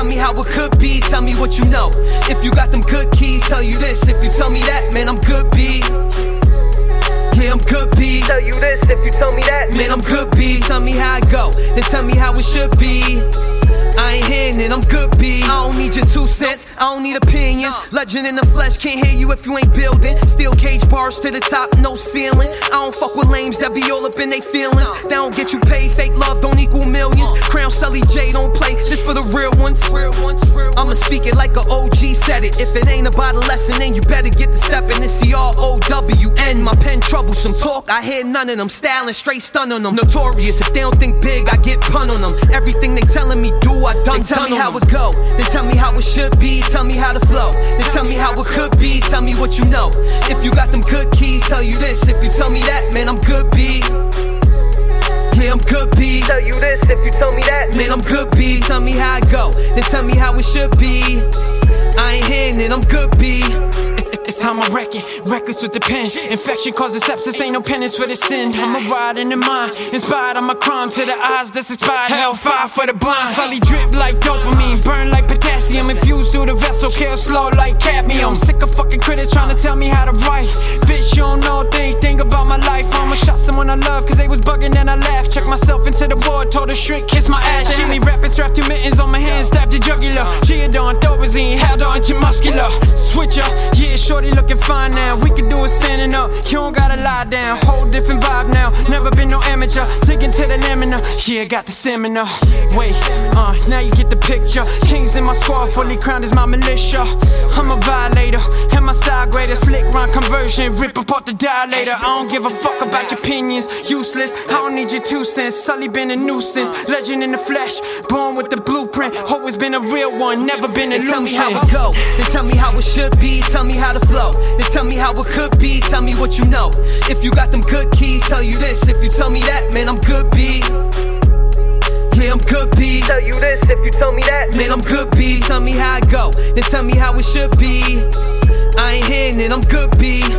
tell me how it could be. Tell me what you know. If you got them good keys, tell you this. If you tell me that, man, I'm good, B. Yeah, I'm good, B. Tell you this if you tell me that. Man, I'm good, B. Tell me how I go, then tell me how it should be. I ain't hearing it, I'm good, B. I don't need your two cents, I don't need opinions. Legend in the flesh, can't hear you if you ain't building. Steel cage bars to the top, no ceiling. I don't fuck with lames that be all up in they feelings. They don't get you paid, fake love equal millions. Crown Sullee J don't play, this for the real ones. I'ma speak it like a OG said it. If it ain't about a lesson, then you better get to stepping. It's C R O W N. My pen troublesome talk, I hear none of them. Styling straight stun on them. Notorious, if they don't think big, I get pun on them. Everything they telling me do, I done. They tell me how it go, then tell me how it should be. Tell me how to flow, then tell me how it could be. Tell me what you know. If you got them good keys, tell you this. If you tell me that, man, I'm good, B. Yeah, I'm good, B. Tell you this if you tell me that. Man, I'm good, B. Tell me how I go, then tell me how it should be. I ain't hearing it, I'm good, B. It's time I wreck it, reckless with the pen. Infection causes sepsis, ain't no penance for the sin. I'm a ride in the mind, inspired on my crime to the eyes that's expired. Hellfire for the blind. Sullee drip like dopamine, burn like potassium, infused through the vessel, kill slow like cadmium. Sick of fucking critics trying to tell me how to write. Love cause they was bugging and I laughed. Checked myself into the ward, told a shrink, kiss my ass. She me rapping, strapped two mittens on my hands, stabbed the jugular. She had on Thorazine, held on to muscular. Switcher, yeah, shorty looking fine now. We can do it standing up. You don't gotta lie down. Whole different vibe now. Never been no amateur. Digging to the lamina. Yeah, got the stamina. Wait, uh, now you get the picture. Kings in my squad, fully crowned as my militia. I'm a violator, and greater. Slick run conversion, rip apart the dilator. I don't give a fuck about your opinions. Useless. I don't need your two cents. Sullee been a nuisance. Legend in the flesh. Born with the blueprint. Always been a real one. Never been Then tell me how it go, then tell me how it should be. Tell me how to flow, then tell me how it could be. Tell me what you know. If you got them good keys, tell you this. If you tell me that, man, I'm good, B. Yeah, I'm good, B. Tell you this if you tell me that. Man, I'm good, B. Tell me how I go, then tell me how it should be. It, I'm good, B.